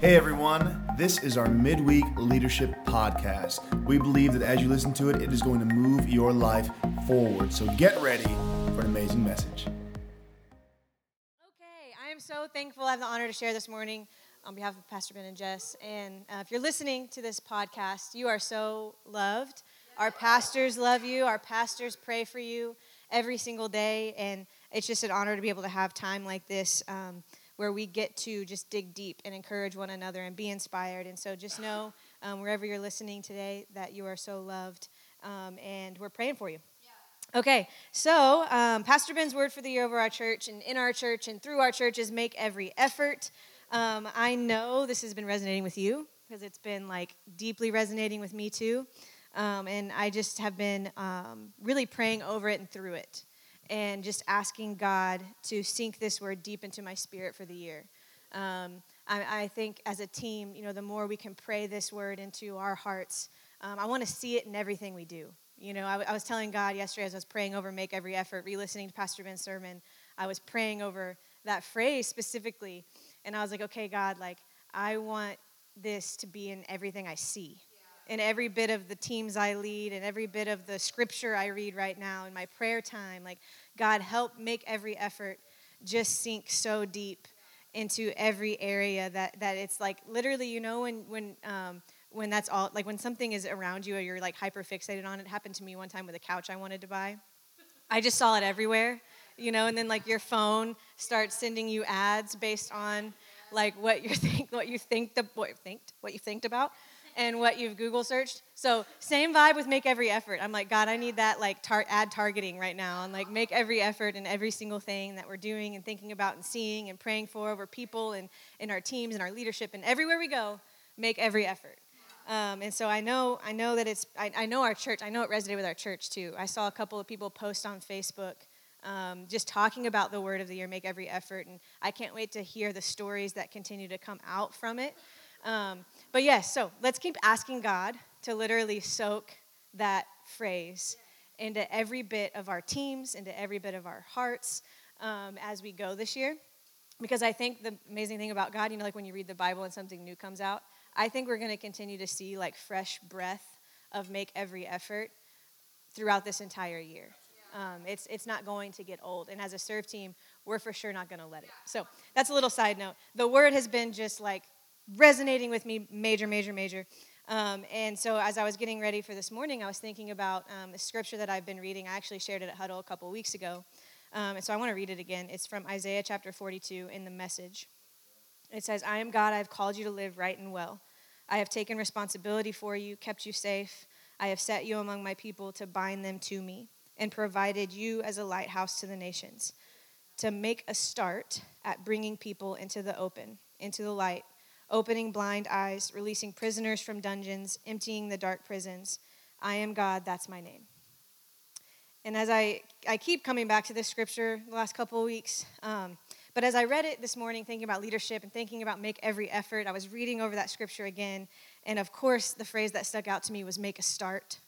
Hey everyone, this is our midweek leadership podcast. We believe that as you listen to it, it is going to move your life forward. So get ready for an amazing message. Okay, I am so thankful I have the honor to share this morning on behalf of Pastor Ben and Jess. And uh, if you're listening to this podcast, you are so loved. Our pastors love you, our pastors pray for you every single day. And it's just an honor to be able to have time like this. Um, where we get to just dig deep and encourage one another and be inspired. And so just know, um, wherever you're listening today, that you are so loved, um, and we're praying for you. Okay, so um, Pastor Ben's word for the year over our church and in our church and through our church is make every effort. Um, I know this has been resonating with you because it's been like deeply resonating with me too. Um, and I just have been um, really praying over it and through it and just asking God to sink this word deep into my spirit for the year. Um, I, I, think as a team, you know, the more we can pray this word into our hearts, um, I want to see it in everything we do. You know, I, I, was telling God yesterday as I was praying over make every effort, re listening to Pastor Ben's sermon, I was praying over that phrase specifically. And I was like, okay, God, like, I want this to be in everything I see in every bit of the teams I lead and every bit of the scripture I read right now in my prayer time. Like, God, help make every effort just sink so deep into every area that, that it's like literally, you know, when, when, um, when that's all, like when something is around you or you're like hyper fixated on it. it happened to me one time with a couch I wanted to buy. I just saw it everywhere, you know, and then like your phone starts sending you ads based on like what you think, what you think, the, what you think, what you think about and what you've Google searched. So same vibe with make every effort. I'm like, God, I need that like tar- ad targeting right now, and like make every effort in every single thing that we're doing and thinking about and seeing and praying for over people and in our teams and our leadership and everywhere we go. Make every effort. Um, and so I know, I know that it's, I, I, know our church. I know it resonated with our church too. I saw a couple of people post on Facebook. Um, just talking about the word of the year, make every effort. And I can't wait to hear the stories that continue to come out from it. Um, but yes, so let's keep asking God to literally soak that phrase into every bit of our teams, into every bit of our hearts um, as we go this year. Because I think the amazing thing about God, you know, like when you read the Bible and something new comes out, I think we're going to continue to see like fresh breath of make every effort throughout this entire year. Um, it's, it's not going to get old. And as a serve team, we're for sure not going to let it. So that's a little side note. The word has been just like resonating with me major, major, major. Um, and so as I was getting ready for this morning, I was thinking about um, the scripture that I've been reading. I actually shared it at Huddle a couple weeks ago. Um, and so I want to read it again. It's from Isaiah chapter 42 in the message. It says, I am God, I have called you to live right and well. I have taken responsibility for you, kept you safe. I have set you among my people to bind them to me, and provided you as a lighthouse to the nations, to make a start at bringing people into the open, into the light opening blind eyes, releasing prisoners from dungeons, emptying the dark prisons. I am God, that's my name. And as I, I keep coming back to this scripture the last couple of weeks, um, but as I read it this morning, thinking about leadership and thinking about make every effort, I was reading over that scripture again. And of course, the phrase that stuck out to me was make a start.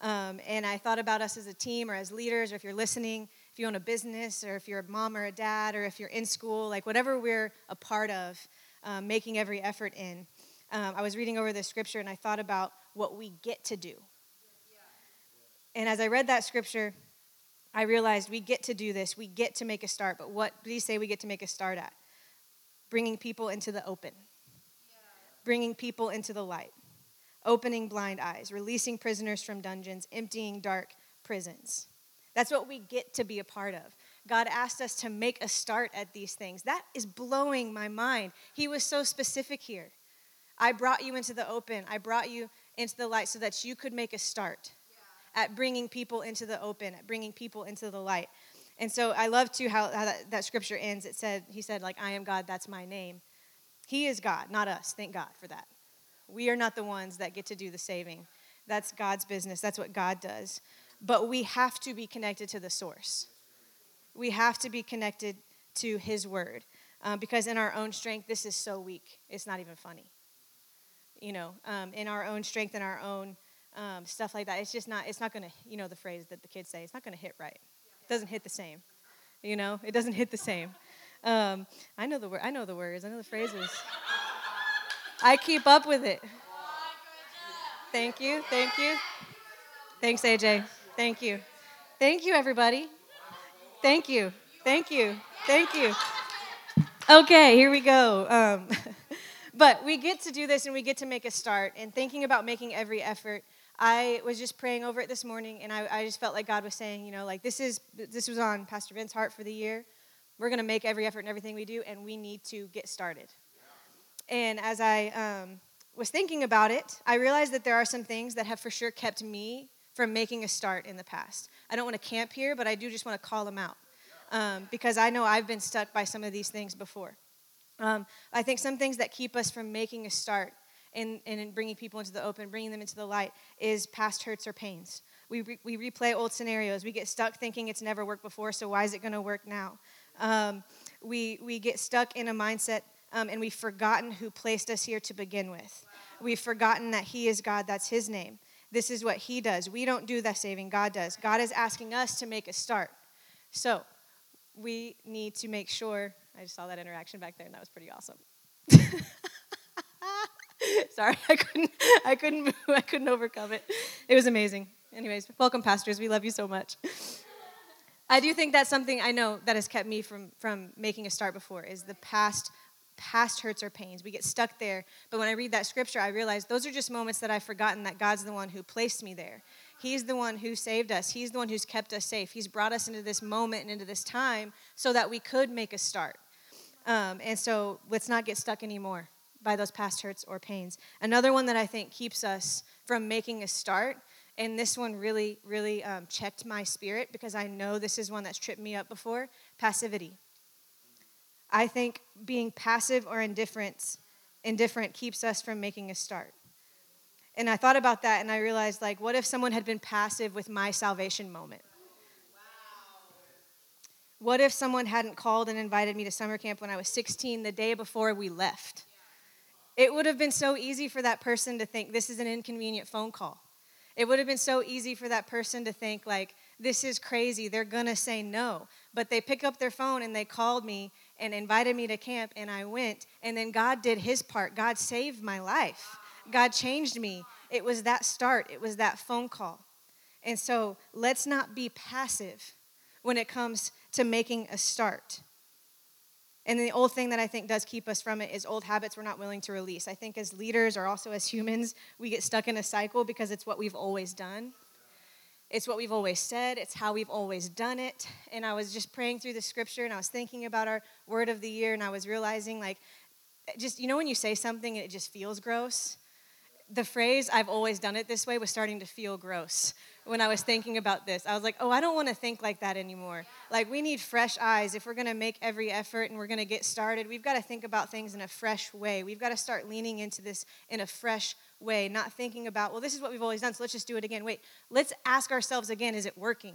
Um, and I thought about us as a team or as leaders, or if you're listening, if you own a business, or if you're a mom or a dad, or if you're in school, like whatever we're a part of, um, making every effort in. Um, I was reading over this scripture and I thought about what we get to do. And as I read that scripture, I realized we get to do this. We get to make a start. But what do you say we get to make a start at? Bringing people into the open, bringing people into the light, opening blind eyes, releasing prisoners from dungeons, emptying dark prisons. That's what we get to be a part of. God asked us to make a start at these things. That is blowing my mind. He was so specific here. I brought you into the open, I brought you into the light so that you could make a start yeah. at bringing people into the open, at bringing people into the light. And so I love too how, how that, that scripture ends. It said, He said, like, I am God, that's my name. He is God, not us. Thank God for that. We are not the ones that get to do the saving. That's God's business. That's what God does. But we have to be connected to the source we have to be connected to His Word. Um, because in our own strength, this is so weak. It's not even funny. You know, um, in our own strength and our own um, stuff like that, it's just not, it's not to, you know, the phrase that the kids say, it's not to hit right. It doesn't hit the same. You know, it doesn't hit the same. Um, I know the word. I know the words. I know the phrases. I keep up with it. Thank you. Thank you. Thanks, AJ. Thank you. Thank you, everybody. Thank you. Thank you. Thank you. Okay, here we go. Um, but we get to do this and we get to make a start. And thinking about making every effort, I was just praying over it this morning, and I, I just felt like God was saying, you know, like this is this was on Pastor Vince's heart for the year. We're going to make every effort in everything we do, and we need to get started. And as I um, was thinking about it, I realized that there are some things that have for sure kept me from making a start in the past. I don't want to camp here, but I do just want to call them out um, because I know I've been stuck by some of these things before. Um, I think some things that keep us from making a start and, and bringing people into the open, bringing them into the light, is past hurts or pains. We, re- we replay old scenarios. We get stuck thinking it's never worked before, so why is it going to work now? Um, we, we get stuck in a mindset um, and we've forgotten who placed us here to begin with. We've forgotten that He is God, that's His name. This is what He does. We don't do the saving, God does. God is asking us to make a start. So we need to make sure. I just saw that interaction back there, and that was pretty awesome. Sorry, I couldn't, I couldn't, I couldn't overcome it. It was amazing. Anyways, welcome, pastors. We love you so much. I do think that's something I know that has kept me from from making a start before is the past past hurts or pains. We get stuck there. But when I read that scripture, I realize those are just moments that I've forgotten that God's the one who placed me there. He's the one who saved us. He's the one who's kept us safe. He's brought us into this moment and into this time so that we could make a start. Um, and so let's not get stuck anymore by those past hurts or pains. Another one that I think keeps us from making a start, and this one really, really um, checked my spirit because I know this is one that's tripped me up before passivity. I think being passive or indifferent, indifferent keeps us from making a start. And I thought about that and I realized, like, what if someone had been passive with my salvation moment? What if someone hadn't called and invited me to summer camp when I was 16 the day before we left? It would have been so easy for that person to think this is an inconvenient phone call. It would have been so easy for that person to think, like, this is crazy. They're going to say no. But they pick up their phone and they called me and invited me to camp, and I went. And then God did his part. God saved my life. God changed me. It was that start, it was that phone call. And so let's not be passive when it comes to making a start. And the old thing that I think does keep us from it is old habits we're not willing to release. I think as leaders or also as humans, we get stuck in a cycle because it's what we've always done. It's what we've always said, it's how we've always done it. And I was just praying through the scripture and I was thinking about our word of the year and I was realizing, like, just, you know, when you say something and it just feels gross? The phrase, I've always done it this way, was starting to feel gross when I was thinking about this. I was like, oh, I don't want to think like that anymore. Like, we need fresh eyes. If we're going to make every effort and we're going to get started, we've got to think about things in a fresh way. We've got to start leaning into this in a fresh way, not thinking about, well, this is what we've always done, so let's just do it again. Wait, let's ask ourselves again is it working?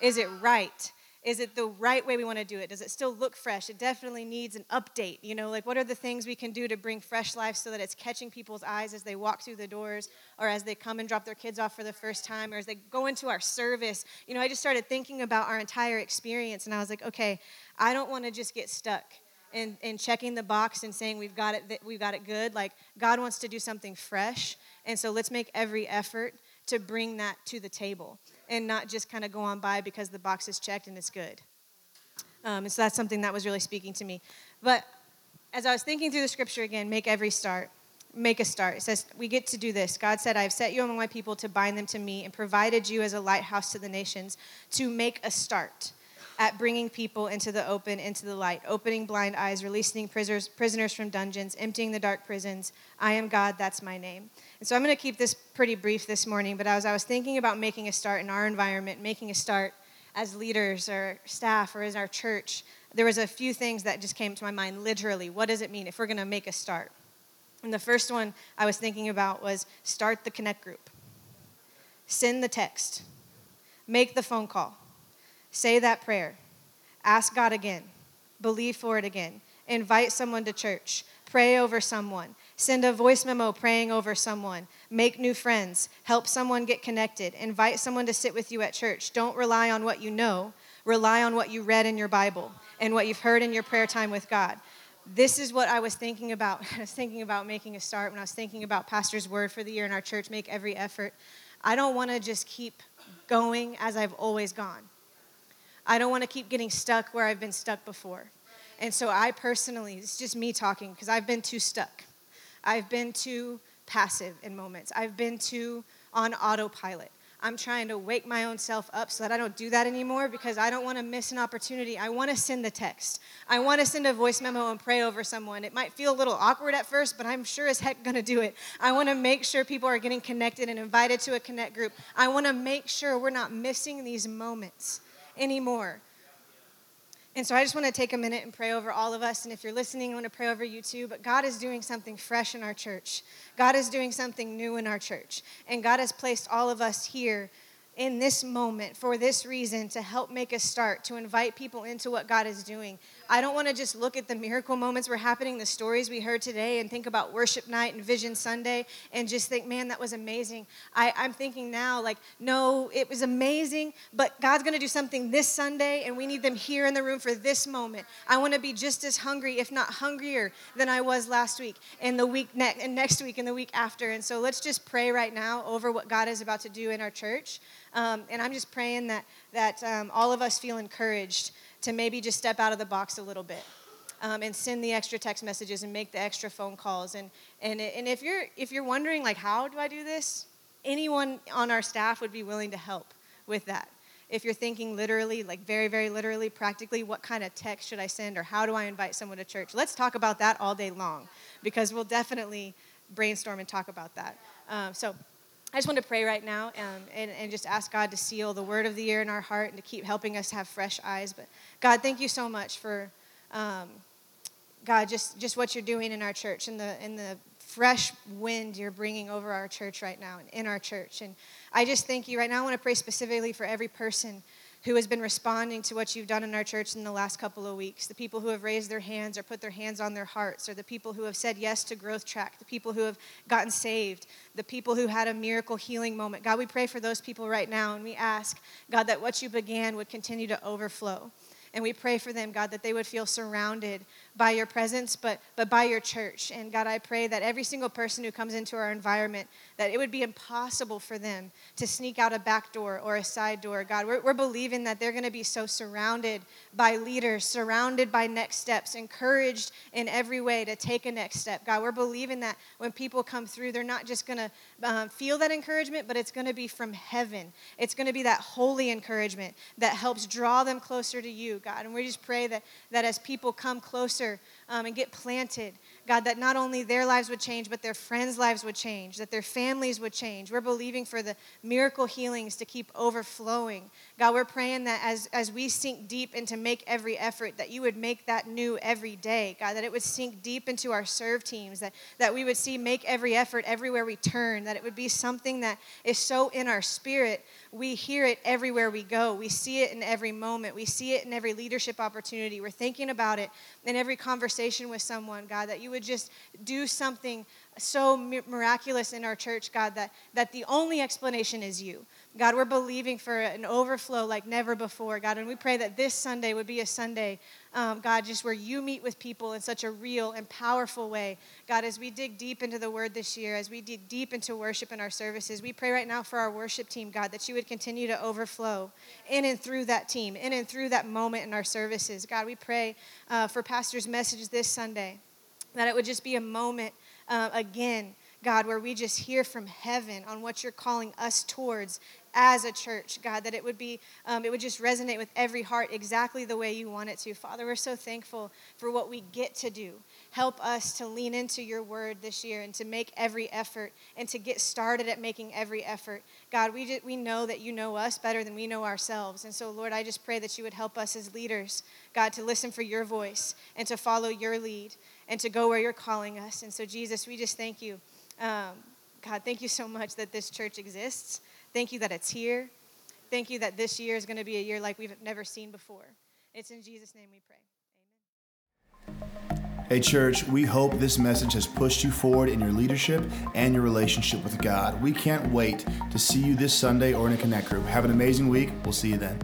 Is it right? Is it the right way we want to do it? Does it still look fresh? It definitely needs an update. You know, like what are the things we can do to bring fresh life so that it's catching people's eyes as they walk through the doors or as they come and drop their kids off for the first time or as they go into our service? You know, I just started thinking about our entire experience and I was like, okay, I don't want to just get stuck and, and checking the box and saying we've got it we've got it good like god wants to do something fresh and so let's make every effort to bring that to the table and not just kind of go on by because the box is checked and it's good. Um, and so that's something that was really speaking to me. But as i was thinking through the scripture again make every start make a start. It says we get to do this. God said i've set you among my people to bind them to me and provided you as a lighthouse to the nations to make a start at bringing people into the open, into the light, opening blind eyes, releasing prisoners, prisoners from dungeons, emptying the dark prisons. I am God, that's my name. And so I'm going to keep this pretty brief this morning, but as I was thinking about making a start in our environment, making a start as leaders or staff or as our church, there was a few things that just came to my mind literally. What does it mean if we're going to make a start? And the first one I was thinking about was start the connect group. Send the text. Make the phone call Say that prayer. Ask God again. Believe for it again. Invite someone to church. Pray over someone. Send a voice memo praying over someone. Make new friends. Help someone get connected. Invite someone to sit with you at church. Don't rely on what you know, rely on what you read in your Bible and what you've heard in your prayer time with God. this is what I was thinking about. I was thinking about making a start when I was thinking about Pastor's word for the year in our church make every effort. I don't want to just keep going as I've always gone. I don't want to keep getting stuck where I've been stuck before. And so I personally, it's just me talking because I've been too stuck. I've been too passive in moments. I've been too on autopilot. I'm trying to wake my own self up so that I don't do that anymore because I don't want to miss an opportunity. I want to send the text. I want to send a voice memo and pray over someone. It might feel a little awkward at first, but I'm sure as heck going to do it. I want to make sure people are getting connected and invited to a connect group. I want to make sure we're not missing these moments anymore. And so I just want to take a minute and pray over all of us. And if you're listening, I want to pray over you too. But God is doing something fresh in our church. God is doing something new in our church. And God has placed all of us here in this moment for this reason to help make a start, to invite people into what God is doing. I don't want to just look at the miracle moments we're happening, the stories we heard today, and think about worship night and Vision Sunday and just think, man, that was amazing. I, I'm thinking now, like, no, it was amazing, but God's going to do something this Sunday, and we need them here in the room for this moment. I want to be just as hungry, if not hungrier, than I was last week and the week ne- and next week and the week after. And so let's just pray right now over what God is about to do in our church. Um, and I'm just praying that, that um, all of us feel encouraged to maybe just step out of the box a little bit. Um, and send the extra text messages and make the extra phone calls. And, and, and if, you're, if you're wondering, like, how do I do this? Anyone on our staff would be willing to help with that. If you're thinking literally, like very, very literally, practically, what kind of text should I send or how do I invite someone to church? Let's talk about that all day long because we'll definitely brainstorm and talk about that. Um, so I just want to pray right now um, and, and just ask God to seal the word of the year in our heart and to keep helping us have fresh eyes. But God, thank you so much for, um, God, just, just what you're doing in our church and the, and the fresh wind you're bringing over our church right now and in our church. And I just thank you right now. I want to pray specifically for every person who has been responding to what you've done in our church in the last couple of weeks, the people who have raised their hands or put their hands on their hearts, or the people who have said yes to Growth Track, the people who have gotten saved, the people who had a miracle healing moment. God, we pray for those people right now, and we ask, God, that what you began would continue to overflow. And we pray for them, God, that they would feel surrounded by your presence, but, but by your church. And God, I pray that every single person who comes into our environment, that it would be impossible for them to sneak out a back door or a side door. God, we're, we're believing that they're going to be so surrounded by leaders, surrounded by next steps, encouraged in every way to take a next step. God, we're believing that when people come through, they're not just going to um, feel that encouragement, but it's going to be from heaven. It's going to be that holy encouragement that helps draw them closer to you, God. And we just pray that, that as people come closer, um, and get planted. God, that not only their lives would change, but their friends' lives would change, that their families would change. We're believing for the miracle healings to keep overflowing. God, we're praying that as, as we sink deep into make every effort, that you would make that new every day. God, that it would sink deep into our serve teams, that, that we would see make every effort everywhere we turn, that it would be something that is so in our spirit we hear it everywhere we go. We see it in every moment. We see it in every leadership opportunity. We're thinking about it in every conversation with someone, God, that you would just do something so miraculous in our church, God, that, that the only explanation is you. God, we're believing for an overflow like never before, God. And we pray that this Sunday would be a Sunday, um, God, just where you meet with people in such a real and powerful way. God, as we dig deep into the word this year, as we dig deep into worship in our services, we pray right now for our worship team, God, that you would continue to overflow in and through that team, in and through that moment in our services. God, we pray uh, for Pastor's message this Sunday, that it would just be a moment uh, again. God, where we just hear from heaven on what you're calling us towards as a church, God, that it would be, um, it would just resonate with every heart exactly the way you want it to. Father, we're so thankful for what we get to do. Help us to lean into your word this year and to make every effort and to get started at making every effort. God, we, just, we know that you know us better than we know ourselves. And so, Lord, I just pray that you would help us as leaders, God, to listen for your voice and to follow your lead and to go where you're calling us. And so, Jesus, we just thank you. Um, God, thank you so much that this church exists. Thank you that it's here. Thank you that this year is going to be a year like we've never seen before. It's in Jesus' name we pray. Hey, church, we hope this message has pushed you forward in your leadership and your relationship with God. We can't wait to see you this Sunday or in a Connect group. Have an amazing week. We'll see you then.